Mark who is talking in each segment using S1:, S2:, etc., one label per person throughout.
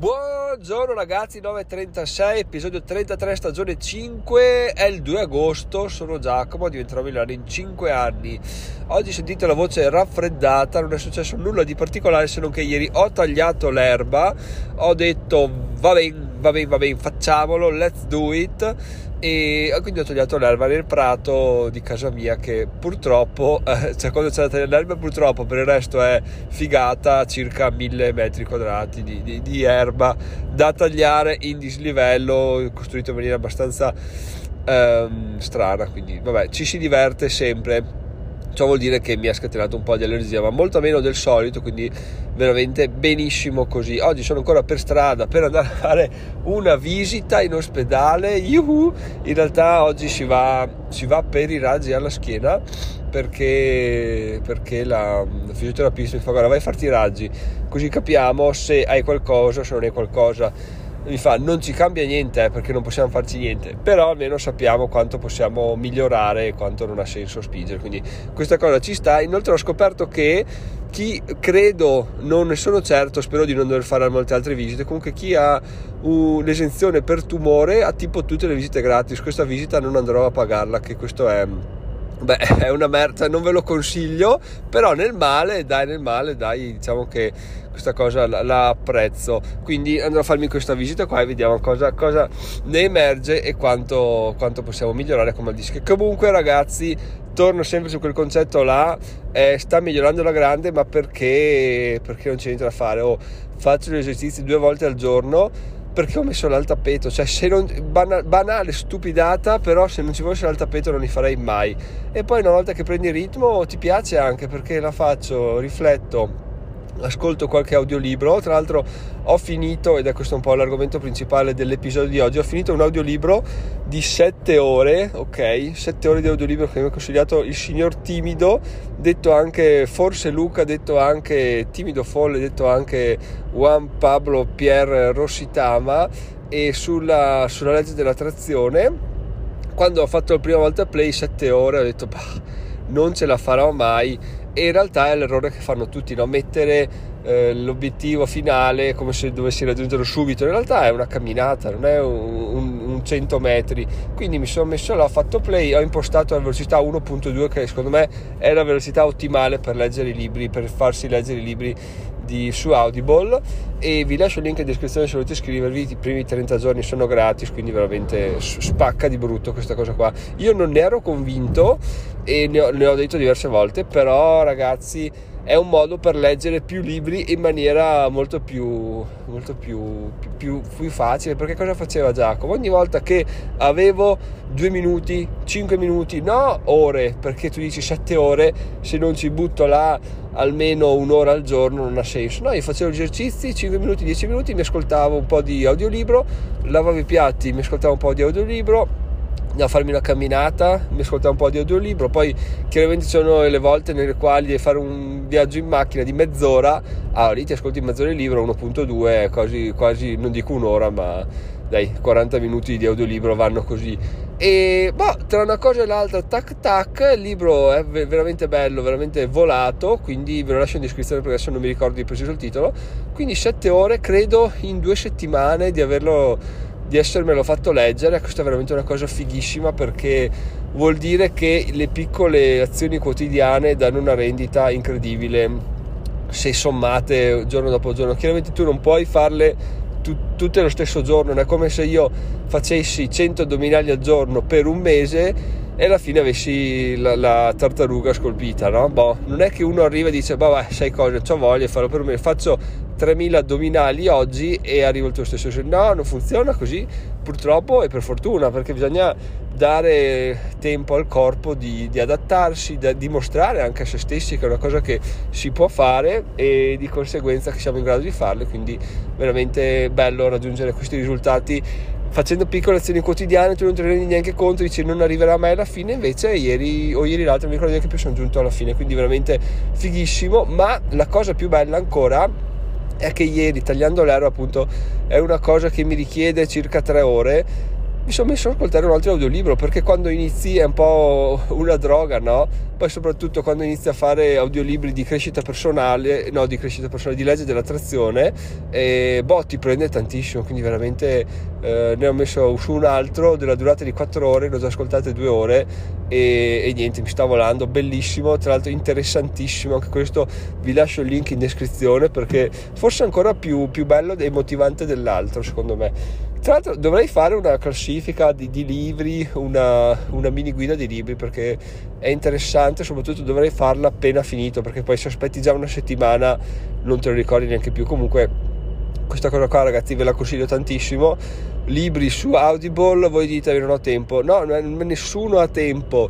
S1: Buongiorno ragazzi, 9.36, episodio 33, stagione 5, è il 2 agosto, sono Giacomo, diventerò migliore in 5 anni. Oggi sentite la voce raffreddata, non è successo nulla di particolare se non che ieri ho tagliato l'erba, ho detto va bene, va bene, va bene, facciamolo, let's do it e quindi ho tagliato l'erba nel prato di casa mia che purtroppo, cioè quando c'è da tagliare l'erba purtroppo per il resto è figata, circa mille metri quadrati di, di, di erba da tagliare in dislivello, costruito in maniera abbastanza ehm, strana, quindi vabbè ci si diverte sempre Ciò vuol dire che mi ha scatenato un po' di allergia, ma molto meno del solito, quindi veramente benissimo così. Oggi sono ancora per strada per andare a fare una visita in ospedale. Yuhu! In realtà oggi si va, si va per i raggi alla schiena perché, perché la, fisioterapista mi fa guarda vai a farti i raggi, così capiamo se hai qualcosa se non hai qualcosa mi fa non ci cambia niente eh, perché non possiamo farci niente. Però almeno sappiamo quanto possiamo migliorare e quanto non ha senso spingere. Quindi questa cosa ci sta. Inoltre ho scoperto che chi credo non ne sono certo spero di non dover fare molte altre visite comunque chi ha un'esenzione per tumore ha tipo tutte le visite gratis. Questa visita non andrò a pagarla che questo è Beh, è una merda, non ve lo consiglio, però nel male, dai, nel male, dai, diciamo che questa cosa la, la apprezzo. Quindi andrò a farmi questa visita qua e vediamo cosa, cosa ne emerge e quanto, quanto possiamo migliorare come disco. Comunque, ragazzi, torno sempre su quel concetto là, eh, sta migliorando la grande, ma perché, perché non c'è niente da fare? Oh, faccio gli esercizi due volte al giorno perché ho messo l'altapeto, cioè se non, banale, stupidata, però se non ci fosse l'altapeto non li farei mai. E poi una volta che prendi il ritmo ti piace anche perché la faccio, rifletto ascolto qualche audiolibro. Tra l'altro ho finito, ed è questo un po' l'argomento principale dell'episodio di oggi, ho finito un audiolibro di 7 ore, ok? 7 ore di audiolibro che mi ha consigliato il signor Timido, detto anche forse Luca, detto anche Timido Folle, detto anche Juan Pablo Pierre Rossitama e sulla, sulla legge dell'attrazione. Quando ho fatto la prima volta play 7 ore ho detto bah, non ce la farò mai e in realtà è l'errore che fanno tutti, no? mettere eh, l'obiettivo finale come se dovessi raggiungerlo subito, in realtà è una camminata, non è un, un, un 100 metri, quindi mi sono messo là, ho fatto play, ho impostato la velocità 1.2 che secondo me è la velocità ottimale per leggere i libri, per farsi leggere i libri di, su Audible e vi lascio il link in descrizione se volete iscrivervi i primi 30 giorni sono gratis quindi veramente spacca di brutto questa cosa qua io non ne ero convinto e ne ho, ne ho detto diverse volte però ragazzi è un modo per leggere più libri in maniera molto più, molto più, più, più, facile perché cosa faceva Giacomo? Ogni volta che avevo due minuti, cinque minuti, no ore, perché tu dici sette ore, se non ci butto là almeno un'ora al giorno non ha senso. No, io facevo gli esercizi, 5 minuti, 10 minuti, mi ascoltavo un po' di audiolibro, lavavo i piatti, mi ascoltavo un po' di audiolibro, a farmi una camminata, mi ascoltavo un po' di audiolibro, poi chiaramente ci sono le volte nelle quali devi fare un viaggio in macchina di mezz'ora, ah lì ti ascolti mezz'ora il libro, 1.2, quasi, quasi non dico un'ora, ma dai, 40 minuti di audiolibro vanno così. E boh, tra una cosa e l'altra, tac tac, il libro è veramente bello, veramente volato, quindi ve lo lascio in descrizione perché adesso non mi ricordo di preciso il titolo. Quindi 7 ore, credo in due settimane di averlo di essermelo fatto leggere, questa è veramente una cosa fighissima perché vuol dire che le piccole azioni quotidiane danno una rendita incredibile se sommate giorno dopo giorno. Chiaramente tu non puoi farle tu, tutte lo stesso giorno, non è come se io facessi 100 addominali al giorno per un mese e alla fine avessi la, la tartaruga scolpita, no? Boh, non è che uno arriva e dice, vabbè, sai cosa, ho voglia farlo per mese, faccio 3000 addominali oggi e arrivo il tuo stesso no non funziona così purtroppo e per fortuna perché bisogna dare tempo al corpo di, di adattarsi da dimostrare anche a se stessi che è una cosa che si può fare e di conseguenza che siamo in grado di farlo. Quindi veramente bello raggiungere questi risultati facendo piccole azioni quotidiane tu non ne rendi neanche conto dici non arriverà mai alla fine invece ieri o ieri l'altro non mi ricordo neanche più sono giunto alla fine quindi veramente fighissimo. Ma la cosa più bella ancora è che ieri tagliando l'erba appunto è una cosa che mi richiede circa tre ore mi sono messo ad ascoltare un altro audiolibro perché quando inizi è un po' una droga, no? Poi soprattutto quando inizi a fare audiolibri di crescita personale, no, di crescita personale, di legge dell'attrazione, e, boh, ti prende tantissimo, quindi veramente eh, ne ho messo su un altro della durata di 4 ore, ne ho già ascoltate 2 ore e, e, niente, mi sta volando, bellissimo, tra l'altro interessantissimo, anche questo vi lascio il link in descrizione perché forse ancora più, più bello e motivante dell'altro secondo me. Tra l'altro dovrei fare una classifica di, di libri, una, una, mini guida di libri perché è interessante, soprattutto dovrei farla appena finito perché poi se aspetti già una settimana non te lo ricordi neanche più. Comunque questa cosa qua ragazzi ve la consiglio tantissimo. Libri su Audible, voi dite non ho tempo. No, nessuno ha tempo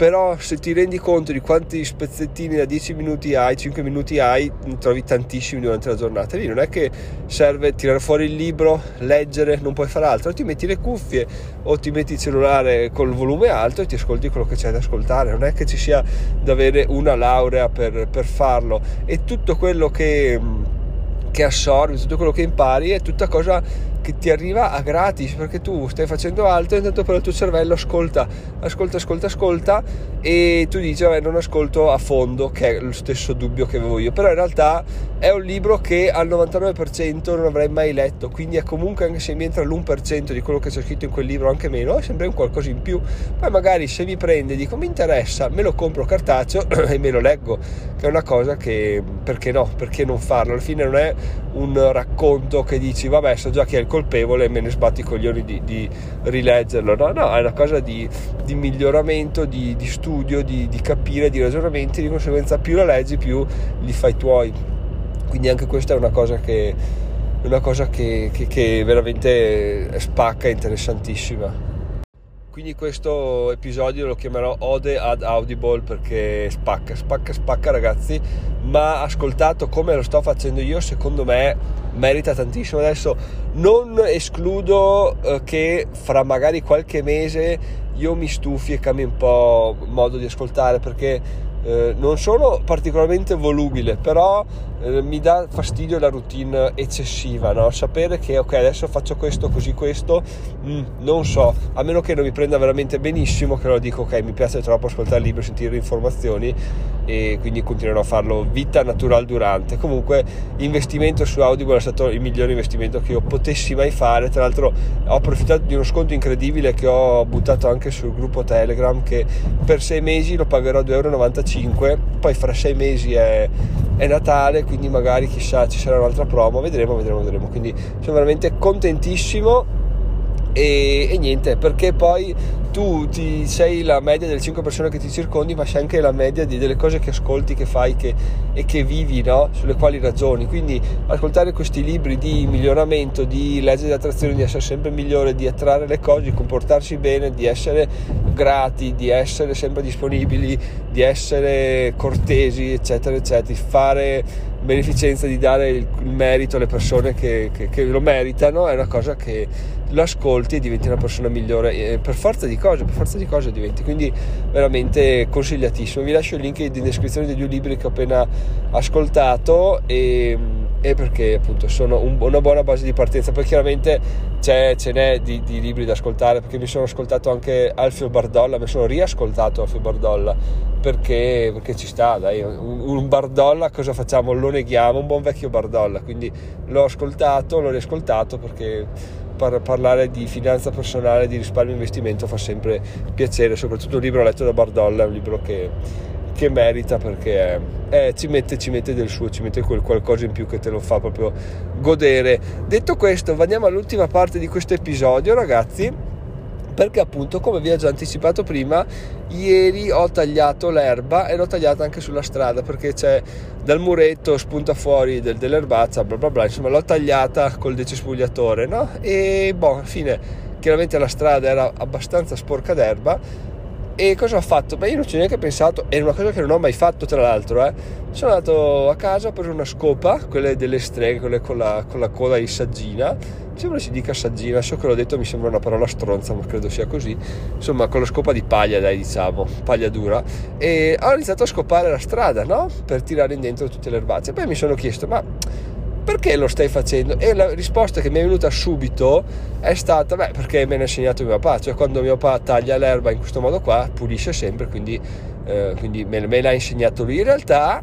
S1: però se ti rendi conto di quanti spezzettini da 10 minuti hai, 5 minuti hai, ne trovi tantissimi durante la giornata. Lì non è che serve tirare fuori il libro, leggere, non puoi fare altro, ti metti le cuffie o ti metti il cellulare col volume alto e ti ascolti quello che c'è da ascoltare. Non è che ci sia da avere una laurea per, per farlo. E tutto quello che, che assorbi, tutto quello che impari è tutta cosa che ti arriva a gratis perché tu stai facendo altro e intanto però il tuo cervello ascolta, ascolta, ascolta, ascolta e tu dici vabbè non ascolto a fondo che è lo stesso dubbio che avevo io. Però in realtà è un libro che al 99% non avrei mai letto quindi è comunque anche se mi entra l'1% di quello che c'è scritto in quel libro anche meno è sempre un qualcosa in più. Poi magari se mi prende dico mi interessa me lo compro cartaceo e me lo leggo che è una cosa che perché no perché non farlo? Alla fine non è un racconto che dici vabbè so già chi è il colpevole e me ne sbatti i coglioni di, di rileggerlo. No, no, è una cosa di, di miglioramento, di, di studio, di, capire, di ragionamenti, di conseguenza più la leggi più li fai tuoi. Quindi anche questa è una cosa che, una cosa che, che, che veramente spacca, interessantissima. Quindi questo episodio lo chiamerò Ode ad Audible perché spacca, spacca, spacca ragazzi, ma ascoltato come lo sto facendo io, secondo me merita tantissimo. Adesso non escludo eh, che fra magari qualche mese io mi stufi e cambi un po' modo di ascoltare perché eh, non sono particolarmente volubile, però eh, mi dà fastidio la routine eccessiva, no? sapere che ok adesso faccio questo, così questo, mm, non so, a meno che non mi prenda veramente benissimo, che lo dico ok mi piace troppo ascoltare libri, sentire informazioni e quindi continuerò a farlo vita natural durante. Comunque investimento su Audible è stato il migliore investimento che io potessi mai fare, tra l'altro ho approfittato di uno sconto incredibile che ho buttato anche sul gruppo Telegram che per sei mesi lo pagherò 2,95 euro, poi fra sei mesi è, è Natale quindi magari chissà ci sarà un'altra promo, vedremo, vedremo, vedremo. Quindi sono veramente contentissimo e, e, niente, perché poi tu ti, sei la media delle 5 persone che ti circondi, ma sei anche la media di, delle cose che ascolti, che fai che, e che vivi, no? sulle quali ragioni. Quindi ascoltare questi libri di miglioramento, di legge di attrazione, di essere sempre migliore, di attrarre le cose, di comportarsi bene, di essere grati, di essere sempre disponibili, di essere cortesi, eccetera, eccetera, di fare beneficenza, di dare il merito alle persone che, che, che lo meritano, è una cosa che lo ascolti e diventi una persona migliore per forza di cose, per forza di cose diventi, quindi veramente consigliatissimo. Vi lascio il link in descrizione dei due libri che ho appena ascoltato e, e perché appunto sono un, una buona base di partenza, poi chiaramente ce n'è di, di, libri da ascoltare perché mi sono ascoltato anche Alfio Bardolla, mi sono riascoltato Alfio Bardolla perché, perché ci sta, dai, un, un, Bardolla cosa facciamo? Lo neghiamo, un buon vecchio Bardolla, quindi l'ho ascoltato, l'ho riascoltato perché par- parlare di finanza personale, di risparmio e investimento fa sempre piacere, soprattutto un libro letto da Bardolla, è un libro che, che merita perché eh, ci, mette, ci, mette, del suo, ci mette quel qualcosa in più che te lo fa proprio godere. Detto questo, andiamo all'ultima parte di questo episodio, ragazzi perché appunto come vi ho già anticipato prima ieri ho tagliato l'erba e l'ho tagliata anche sulla strada perché c'è dal muretto spunta fuori del, dell'erbaccia bla bla bla insomma l'ho tagliata col decespugliatore no? e boh alla fine chiaramente la strada era abbastanza sporca d'erba e cosa ho fatto? Beh, io non ci ho neanche pensato, è una cosa che non ho mai fatto tra l'altro. Eh. Sono andato a casa, ho preso una scopa, quelle delle streghe, quelle con la, con la coda di saggina. Sembra si dica saggina, so che l'ho detto, mi sembra una parola stronza, ma credo sia così. Insomma, con la scopa di paglia, dai, diciamo, paglia dura. E ho iniziato a scopare la strada, no? Per tirare in dentro tutte le erbacce. Poi mi sono chiesto, ma perché lo stai facendo? E la risposta che mi è venuta subito è stata, beh, perché me l'ha insegnato mio papà, cioè quando mio papà taglia l'erba in questo modo qua, pulisce sempre, quindi, eh, quindi me, me l'ha insegnato lui. In realtà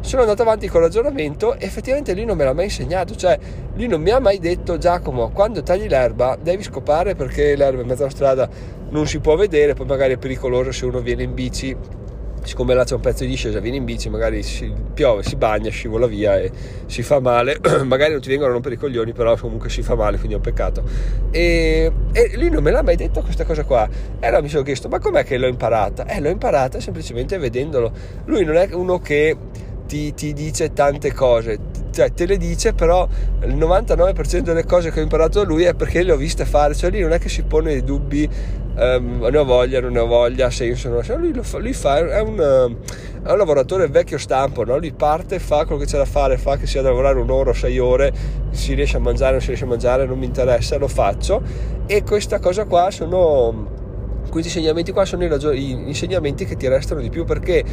S1: sono andato avanti con il ragionamento e effettivamente lui non me l'ha mai insegnato, cioè lui non mi ha mai detto Giacomo, quando tagli l'erba devi scopare perché l'erba in mezzo alla strada non si può vedere, poi magari è pericoloso se uno viene in bici siccome là c'è un pezzo di discesa, vieni in bici, magari si piove, si bagna, scivola via e si fa male, magari non ti vengono a rompere i coglioni, però comunque si fa male, quindi è un peccato. E, e lui non me l'ha mai detto questa cosa qua. E allora mi sono chiesto, ma com'è che l'ho imparata? Eh, l'ho imparata semplicemente vedendolo. Lui non è uno che ti, ti dice tante cose, cioè te le dice, però il 99% delle cose che ho imparato da lui è perché le ho viste fare, cioè lì non è che si pone dei dubbi, um, ne ho voglia, non ne ho voglia, senso, non cioè lui, lo fa, lui fa, è un, è un lavoratore vecchio stampo, no? lui parte, fa quello che c'è da fare, fa che sia da lavorare un'ora o sei ore, si riesce a mangiare, non si riesce a mangiare, non mi interessa, lo faccio e questa cosa qua sono questi insegnamenti qua sono i, ragioni, gli insegnamenti che ti restano di più perché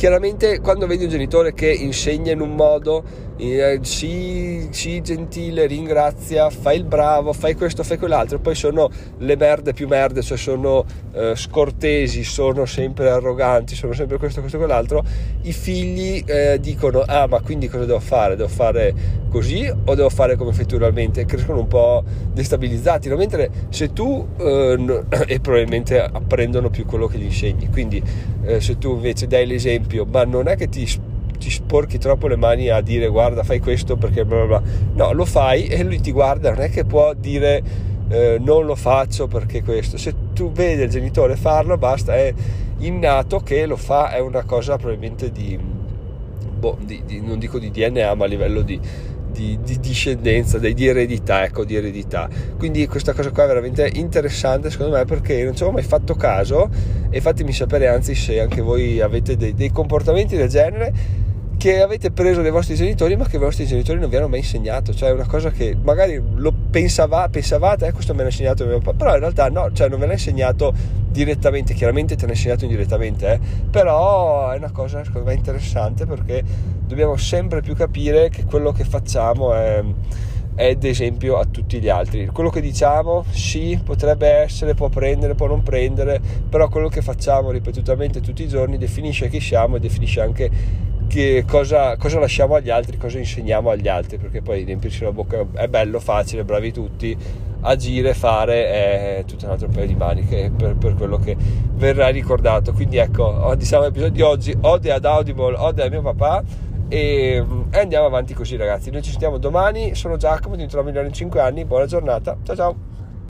S1: chiaramente quando vedi un genitore che insegna in un modo eh, sii gentile, ringrazia, fai il bravo, fai questo, fai quell'altro, poi sono le merde più merde, cioè sono eh, scortesi, sono sempre arroganti, sono sempre questo, questo, quell'altro, i figli eh, dicono ah ma quindi cosa devo fare? Devo fare così o devo fare come fai tu? Crescono un po' destabilizzati, no? mentre se tu eh, e probabilmente apprendono più quello che gli insegni, quindi eh, se tu invece dai l'esempio, ma non è che ti ti sporchi troppo le mani a dire guarda fai questo perché bla bla bla. No lo fai e lui ti guarda non è che può dire eh, non lo faccio perché questo. Se tu vedi il genitore farlo basta è innato che lo fa è una cosa probabilmente di, boh, di, di non dico di DNA ma a livello di, di, di, discendenza, di eredità, ecco, di eredità. Quindi questa cosa qua è veramente interessante secondo me perché non ci avevo mai fatto caso e fatemi sapere anzi se anche voi avete dei, dei comportamenti del genere che avete preso dai vostri genitori ma che i vostri genitori non vi hanno mai insegnato cioè una cosa che magari lo pensava, pensavate eh questo me l'ha insegnato mio papà però in realtà no, cioè non ve l'ha insegnato direttamente chiaramente te l'ha insegnato indirettamente eh? però è una cosa secondo me interessante perché dobbiamo sempre più capire che quello che facciamo è è d'esempio a tutti gli altri. Quello che diciamo, sì, potrebbe essere, può prendere, può non prendere, però quello che facciamo ripetutamente tutti i giorni definisce chi siamo e definisce anche che cosa, cosa, lasciamo agli altri, cosa insegniamo agli altri, perché poi riempirci la bocca è bello, facile, bravi tutti, agire, fare è tutto un altro paio di maniche per, per quello che verrà ricordato. Quindi ecco, diciamo l'episodio di oggi, ode ad Audible, ode a mio papà e, e andiamo avanti così ragazzi. Noi ci sentiamo domani, sono Giacomo, ti trovo in 5 anni, buona giornata, ciao ciao!